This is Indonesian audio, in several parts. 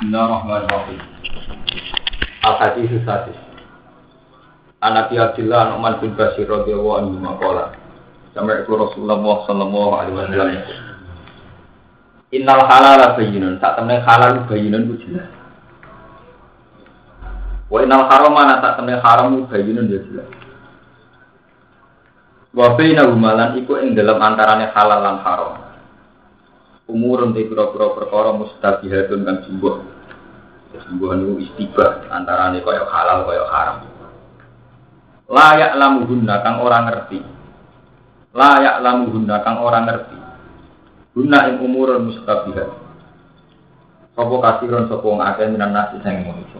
Bismillahirrahmanirrahim. Al-Hadis Sadis. Anak Abdullah Nu'man bin Basir radhiyallahu anhu maqala. Sampai itu Rasulullah sallallahu alaihi wasallam. Innal halala bayyinun, sak temne halal bayyinun ku jelas. Wa innal harama sak temne haram bayyinun ya jelas. Wa baina humalan iku ing dalam antarane halal lan haram. Umurun te pira-pira perkara mustabihatun kang jumbuh. Jumbuh niku istibah antarane kaya halal kaya haram. Layak lamuhunna kang ora ngerti. Layak lamuhunna kang ora ngerti. Guna ing umurun mustabihat. Sopo kasiron sopo ngakeh minan nasi sing manusa.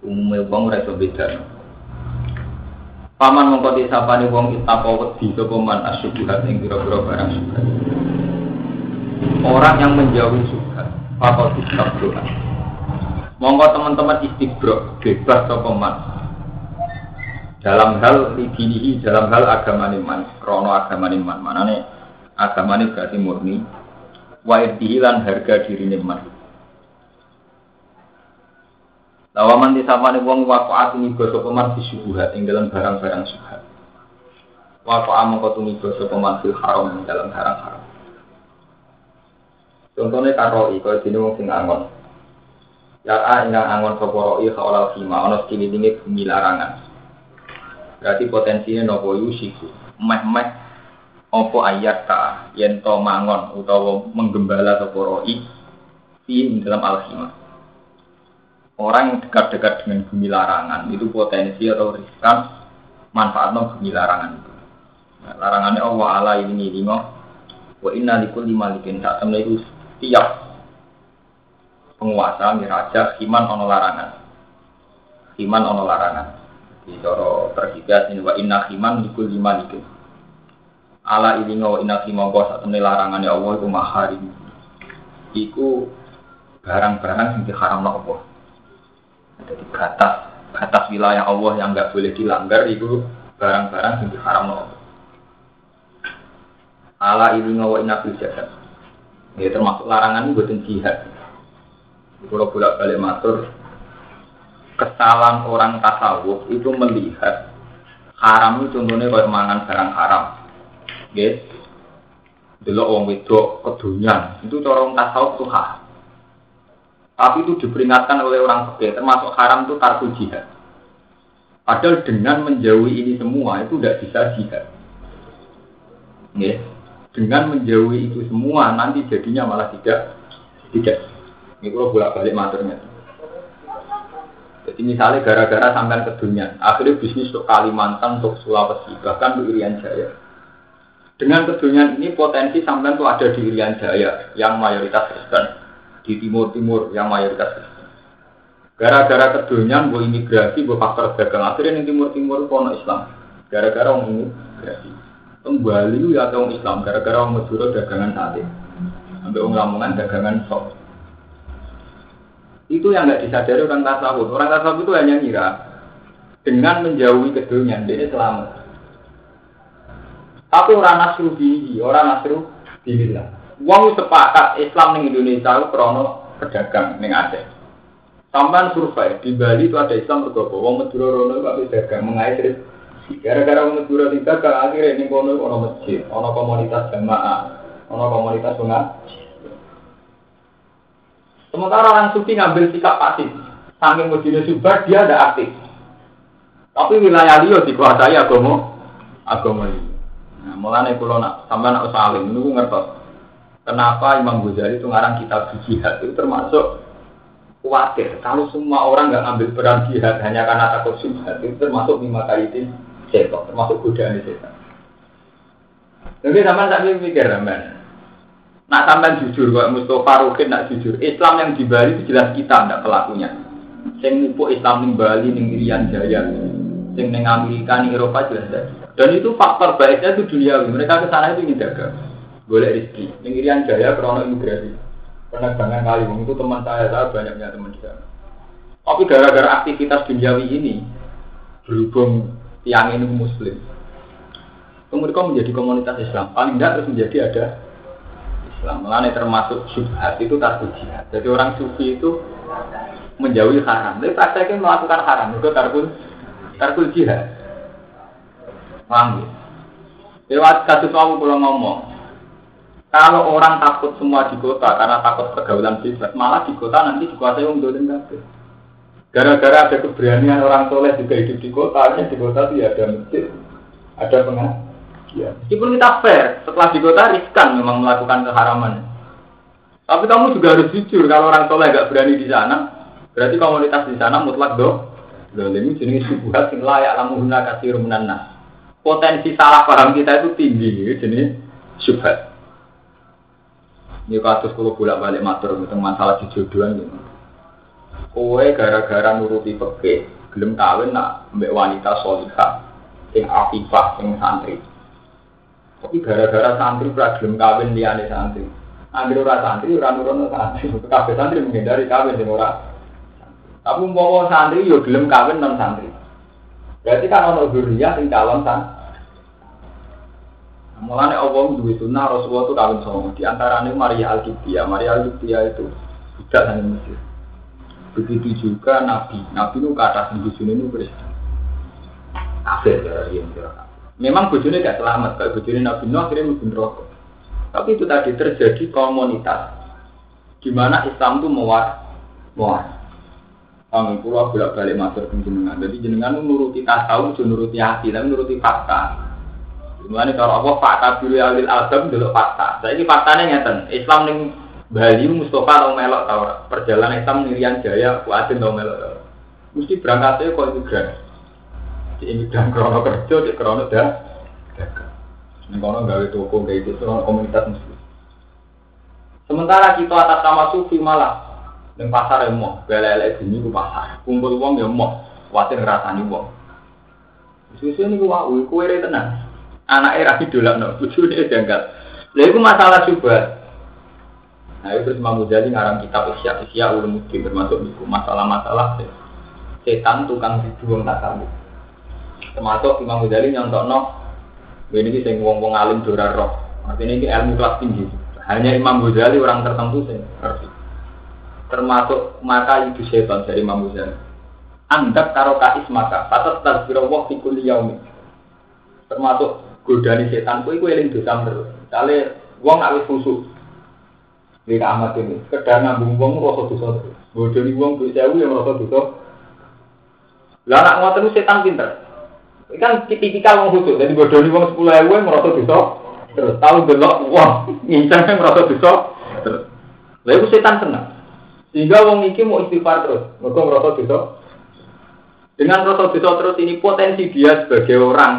Umume wong ora iso beda. Paman mongko disapane wong itako wedi sapa man asyubuhat ing pira-pira barang syubhat. Orang yang menjauhi syubhat, apa sikap doa. Monggo teman-teman istibro bebas sapa man. Dalam hal lidinihi, dalam hal agama man, krono agama man, manane agama ini berarti murni wa lan harga diri man Lawaman di sama nih wong wakoat ini gosok peman di subuhat ing dalam barang-barang subhat. Wakoat mengko tuni gosok peman fil haram dalam barang haram. Contohnya karoi kalau sini wong sing angon. Ya a ingkang angon sapa roi kaolal hima ana sekililinge bumi larangan. Berarti potensinya nopo yusiku. Meh-meh opo ayat ka yen to mangon utawa menggembala sapa roi fi dalam alhima orang yang dekat-dekat dengan bumi larangan itu potensi atau riskan manfaatnya bumi larangan itu nah, larangannya Allah ala ini lima wa inna likul lima likin tak temen itu setiap penguasa miraja himan ono larangan himan ono larangan di coro ini wa inna himan likul lima likin ala ini ngawa inati mongko sak temne larangane Allah iku maharim. Iku barang-barang sing diharamno apa? Jadi batas batas wilayah Allah yang nggak boleh dilanggar itu barang-barang sing diharamno apa? Ala ini ngawa jasad. Ya termasuk larangan buatan jihad. Kalau bolak balik matur, kesalahan orang tasawuf itu melihat haram itu contohnya kayak mangan barang haram Nggih. Delok wong wedok kedunyan, itu cara wong tasawuf tuh hak. Tapi itu diperingatkan oleh orang fikih, termasuk haram itu tarku jihad. Padahal dengan menjauhi ini semua itu tidak bisa jihad. Nggih. Dengan menjauhi itu semua nanti jadinya malah tidak tidak. Ini kalau bolak balik maturnya. Jadi misalnya gara-gara sampai ke dunia, akhirnya bisnis untuk Kalimantan, untuk Sulawesi, bahkan untuk Irian Jaya dengan kedunian ini potensi sampean tuh ada di Irian Jaya yang mayoritas Kristen, di Timur Timur yang mayoritas Kristen. Gara-gara kedunian, bu imigrasi, bu faktor dagang akhirnya di Timur Timur kono Islam. Gara-gara orang imigrasi. Kembali ya orang Islam, gara-gara orang Madura dagangan sate. Sampai orang Lamongan dagangan sok. Itu yang nggak disadari orang tasawuf. Orang tasawuf itu hanya ngira dengan menjauhi kedunian, dia selamat. Tapi orang nasru diri, orang nasru diri lah. Wong sepakat Islam ning Indonesia itu krono pedagang ning Aceh. Sampai survei di Bali itu ada Islam berdoa. Wong Madura rono ada dagang mengait Gara-gara wong Madura tidak ke akhirnya ning kono ono masjid, ono komunitas jamaah, ono komunitas pengaji. Sementara orang sufi ngambil sikap pasif, saking Medina Subah dia ada aktif. Tapi wilayah Liyo dikuasai agama agama ini. Nah, mulane kula nak sampean nak saling ngertos. Kenapa Imam Ghazali itu ngarang kitab jihad itu termasuk khawatir kalau semua orang nggak ngambil peran jihad hanya karena takut syubhat itu termasuk lima kali setan termasuk godaan setan. Jadi sampean tak mikir sampean. Nak sampean jujur kok Mustafa Rukin nak jujur. Islam yang di Bali itu jelas kita ndak pelakunya. Sing ngupuk Islam ning Bali ning Irian Jaya, sing ning Amerika Eropa jelas jelas. Dan itu faktor baiknya itu dunia. Mereka ke sana itu ingin jaga. Boleh rezeki. Yang Jaya krono imigrasi. Penerbangan kali itu teman saya, saya banyaknya teman di sana. Tapi gara-gara aktivitas duniawi ini, berhubung tiang ini muslim, kemudian menjadi komunitas Islam. Paling tidak terus menjadi ada Islam. Mengenai termasuk syubhat itu tarku jihad. Jadi orang sufi itu menjauhi haram. Tapi prakteknya melakukan haram. Itu tarku tarku jihad. Paham ya? Lewat kasus kamu kalau ngomong, kalau orang takut semua di kota karena takut pergaulan bebas, malah di kota nanti dikuasai orang dolim kabeh. Gara-gara ada keberanian orang soleh juga hidup di kota, di kota itu ya ada masjid, ada pengajian. Meskipun kita fair, setelah di kota riskan memang melakukan keharaman. Tapi kamu juga harus jujur, kalau orang soleh gak berani di sana, berarti komunitas di sana mutlak doh. Loh, ini jenis subuhat yang layak lamuhuna kasih rumunana. Potensi salah paham kita itu tinggi, jenis subhat. Ini kasus kalau bolak balik matur tentang masalah jodohan gitu. Kowe gara-gara nuruti peke, gelem kawin nak mbek wanita solihah, sing afifah, sing santri. Tapi gara-gara santri ora gelem kawin liyane santri. Ambil ora santri, ora nurono santri. Kabeh santri menghindari kawin sing ora. Tapi umpama santri yo gelem kawin non santri. Berarti kan ono zuriyah sing calon santri. Mulane Allah duwe sunah Rasulullah itu kawin sama di antaranya Maria Al-Qibtiyah. Maria Al-Qibtiyah itu budak dari Mesir. Begitu juga Nabi. Nabi itu kata bujune ini Kristen. Kafir cara dia Memang bujune gak selamat. Kalau bujune Nabi Nuh akhirnya mungkin rokok. Tapi itu tadi terjadi komunitas di mana Islam itu mewar, mewar. Kami pulau bolak balik masuk ke jenengan. Jadi jenengan itu nuruti tasawuf, nuruti hati, tapi nuruti fakta. Gimana kalau apa fakta dulu alil album dulu fakta. Saya ini faktanya ngeten. Islam ning Bali Mustafa tau melok tau. Perjalanan hitam Nirian Jaya Fuadin tau melok. Tau mesti berangkatnya kok imigran di imigran krono kerja di krono dah ini kono gawe toko kayak gitu krono komunitas muslim. Sementara kita atas nama sufi malah di pasar mau. Belele gini ke pasar. Kumpul uang yang mau. Khawatir ngerasani uang susu ini gua kue tenang anak era hidup no lucu ini janggal. Lalu masalah juga Nah itu Imam Ghazali ngarang kitab Isya Isya Ulumuddin termasuk buku masalah-masalah setan tukang dibuang tasamu. Termasuk Imam Ghazali nyontok no ini sing wong-wong alim dora roh. Artinya ini ilmu kelas tinggi. Hanya Imam Ghazali orang tertentu ngerti. Termasuk mata itu setan dari Imam Ghazali. Anggap karo kais maka patat tasbirullah fi kulli yaumin. Termasuk godani setan kuwi kuwi eling dosa terus. Kale wong nak wis Lika amat ini, sekedar ngambung wong rasa dosa. Bodoh nih wong duit sewu yang rasa dosa. Lah anak ngotot setan pinter. Kan tipikal wong khusus, jadi bodoh nih wong sepuluh ewu yang merasa dosa. Terus tahu delok wong ngincang yang merasa dosa. Lah itu setan senang. Sehingga wong iki mau istighfar terus, mereka merasa dosa. Dengan rasa dosa terus ini potensi dia sebagai orang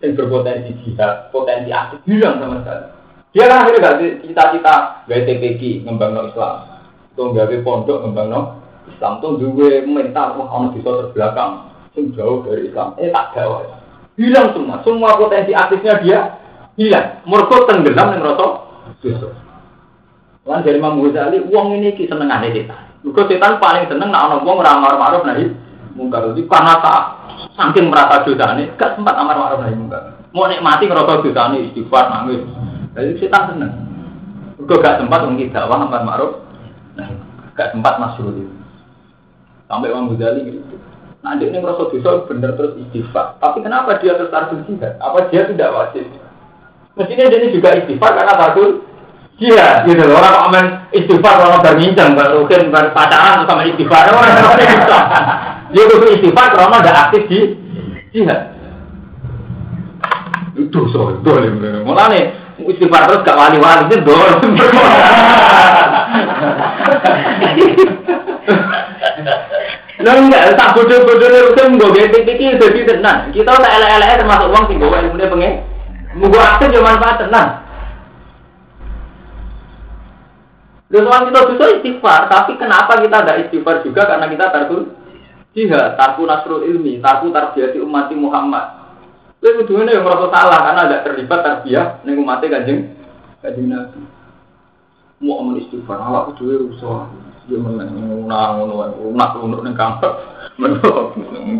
yang berpotensi jihad, potensi aktif hilang sama sekali. Dia kan akhirnya gak cita-cita gak TPG ngembang no Islam. Tuh gak pondok ngembang no Islam. Tuh dua mental wah orang bisa terbelakang. Sing jauh dari Islam. Eh tak jauh. Hilang semua. Semua potensi aktifnya dia hilang. Mereka tenggelam yang rosok. Lan dari Imam Ghazali, uang ini ki seneng aneh setan. Mereka setan paling seneng nak uang ramar maruf nahi mungkar. Jadi karena tak saking merasa dosa ini, gak sempat amar maruf nahi mungkar. Mau nikmati ngerasa dosa ini istighfar nangis. Jadi kita seneng. Gue gak sempat mungkin dakwah amar ma'ruf. Nah, gak sempat masuk itu. Sampai Imam Ghazali gitu. Nah, dia ini merasa dosa bener terus istighfar. Tapi kenapa dia tertarik jihad? Apa dia tidak wajib? Mestinya dia ini juga istighfar karena takut Iya, gitu loh. Orang komen istighfar orang berminjam, mungkin pacaran sama istighfar. Orang orang bisa. Dia butuh istighfar karena tidak aktif di jihad. Itu so, itu Mulane istighfar terus gak wali-wali dor. Lalu enggak, tak bodoh-bodoh itu kan gue bete itu jadi tenang. Kita tak elek-elek termasuk uang sih gue ilmu dia pengen. Gue aktif cuma manfaat tenang. Lalu orang kita bisa istighfar, tapi kenapa kita tidak istighfar juga karena kita tarku jihad, tarku nasrul ilmi, tarku tarbiyati umat Muhammad. Itu kudunya yang merasa salah karena ada terlibat tarbiyah ning umatnya kanjeng kanjeng Nabi. Mau aman istighfar, awak kudu rusak. Dia menang ngono ngono ning kamar. Menurut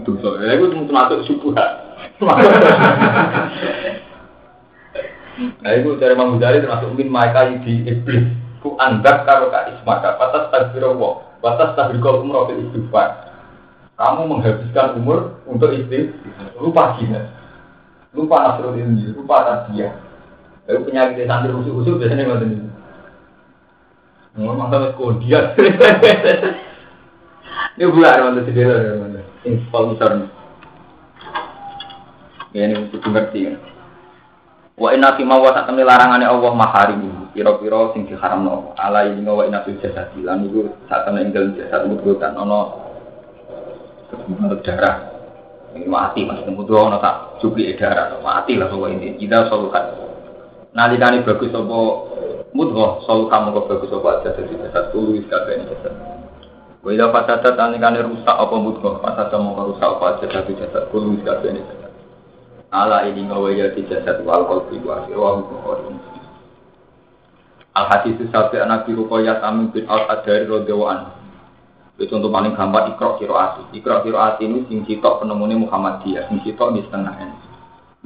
dosa. Ya iku cuma masuk subuhan. Nah itu dari Imam Ghazali termasuk min maika di iblis. Ku andak karo ka ismaka. Batas takbiro wo. Batas takbiro umroh istighfar. Kamu menghabiskan umur untuk istri, lupa gina, lupa nasrul ilmi, lupa tasiah. Lalu penyakit santri usul-usul biasanya nggak ini. Ngomong sampai kodian. Ini bulan mana sih dia mana? Install misalnya. Ya ini untuk ngerti kan. Wa inna fi ma wa sak larangane Allah maharimu. Pira-pira sing diharamno Allah. Ala ini wa inna fil jasad lan iku sak temne ing jasad mututan ana darah. Ini mati mas, mutu ana tak cukup darah, mati lah soal ini. Kita solukan. Nalikane bagus apa? Mudghah, solu kamu kok bagus apa aja. Jadi jasad wis kabeh jasad. Wa ila fasadat nalikane rusak apa mudghah, fasadat mau rusak apa aja. Jadi jasad tulu wis kabeh jasad ala ini ngawaya di jasad wal qalbi wa sirwahu bukhari al hadis sabi anak biru koyat amin bin al adari rodewan itu contoh paling gampang ikro kiroati ikro kiroati ini sing sitok penemunya Muhammadiyah sing sitok di setengah ini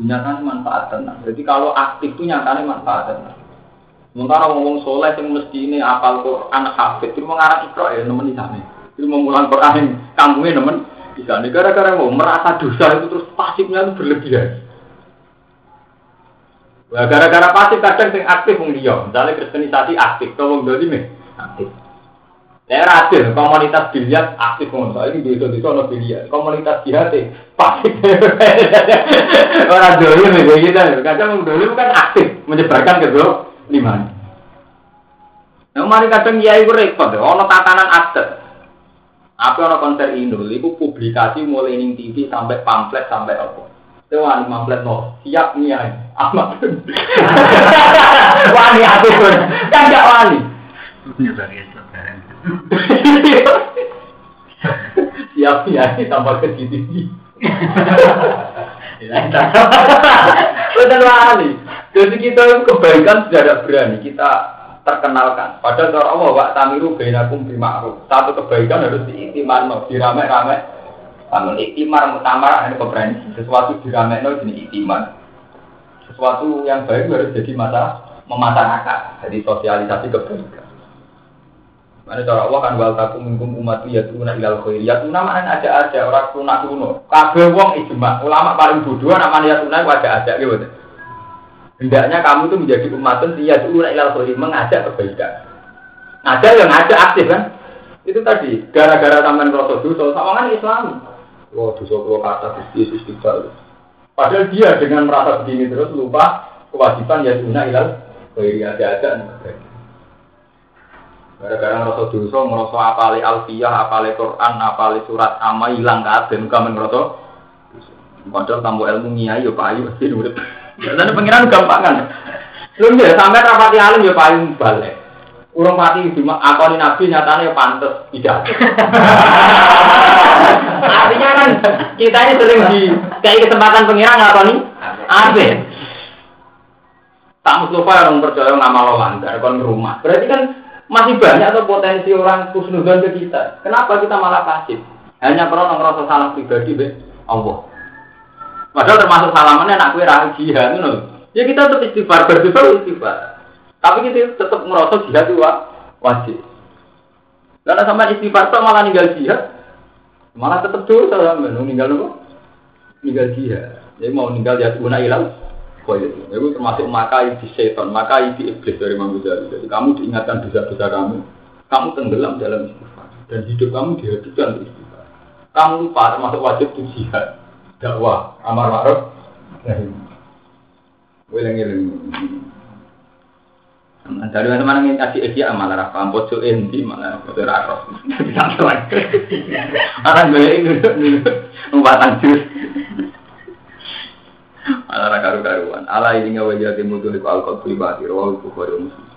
nyatanya manfaat tenang jadi kalau aktif itu nyatanya manfaat tenang Sementara ngomong soleh yang mesti ini apal Quran hafid itu mengarah ikro ya nemen di sana. Itu mengulang Quran kampungnya nemen di sana. Gara-gara mau merasa dosa itu terus pasifnya itu berlebihan. Nah, gara-gara pasif kadang sing aktif wong liya, misalnya kristenisasi aktif, to wong nih aktif. Daerah adil, komunitas biliar aktif wong ini di itu ono biliar, komunitas jihad pasif. Orang dulu nih begitu, kadang wong dulu kan aktif menyebarkan ke lima. Nah, mari kadang ya itu repot, ono tatanan aktif. Apa ono konser Indul, itu publikasi mulai ning TV sampai pamflet sampai apa. Itu wani pamflet no, siap nih Ahmad. wani pun, kan gak wani. Siap ya, tambah ke sini. Betul wani. Jadi kita kebaikan sudah ada berani kita terkenalkan. Padahal kalau Allah wa tamiru bainakum bima'ruf. Satu kebaikan harus diiktiman, dirame-rame Namun iktimar mutamar ini keberanian. Sesuatu diramein ini iktimar. Sesuatu yang baik harus jadi mata memasyarakat. Jadi sosialisasi kebaikan. Mana cara Allah kan wal takum minkum umat ya tuna ilal khair. Ya tuna mana ada aja orang tuna kuno. Kabeh wong ijma. Ulama paling bodoh namanya ya tuna wajah aja gitu. Hendaknya kamu itu menjadi umat ya tuna ilal khair mengajak kebaikan. Ada yang ngajak aktif kan? Itu tadi gara-gara taman rasa dosa sama kan Islam. Wah, dosa kalau kata Gusti istighfar. Padahal dia dengan merasa begini terus lupa kewajiban ya guna ilal khairi ada-ada. Gara-gara ngerasa dosa, ngerasa apali alfiyah, apali Quran, apali surat ama hilang kabeh muka men ngerasa. Padahal tambah ilmu ngiyai ya payu sih urip. Jadi pengiran gampangan. Lu ya sampai rapati alim ya payu balik. Urung mati di akoni nabi nyatanya pantes tidak. Artinya kan kita ini sering di kayak kesempatan pengiran ngakoni apa? Tak Mustafa orang percaya ngamal langgar kon rumah. Berarti kan masih banyak atau potensi orang kusnudan ke kita. Kenapa kita malah pasif? Hanya karena ngerasa salah pribadi be Allah. Padahal termasuk salamannya anak kue rahi jihad, Ya kita tetap istighfar, beristighfar istighfar. Tapi kita tetap merasa jihad itu wajib. Karena sama istighfar itu malah ninggal jihad, malah tetap dosa sama ninggal apa? Ninggal jihad. Jadi mau ninggal ya guna ilal. Itu termasuk makai di setan, makai di iblis dari Imam Ghazali. Jadi kamu diingatkan dosa-dosa kamu, kamu tenggelam dalam istighfar dan hidup kamu dihabiskan untuk istighfar. Kamu lupa termasuk wajib itu jihad, dakwah, amar ma'ruf, nahi. Weleng-weleng. Dari mana mana kasih esia malah rafa bojo endi malah bojo rakos. Satu lagi. Akan gue ini numpatan jus. Malah karu karuan. Allah ini nggak wajah timu tuh di alkohol pribadi. Rawal bukhari muslim.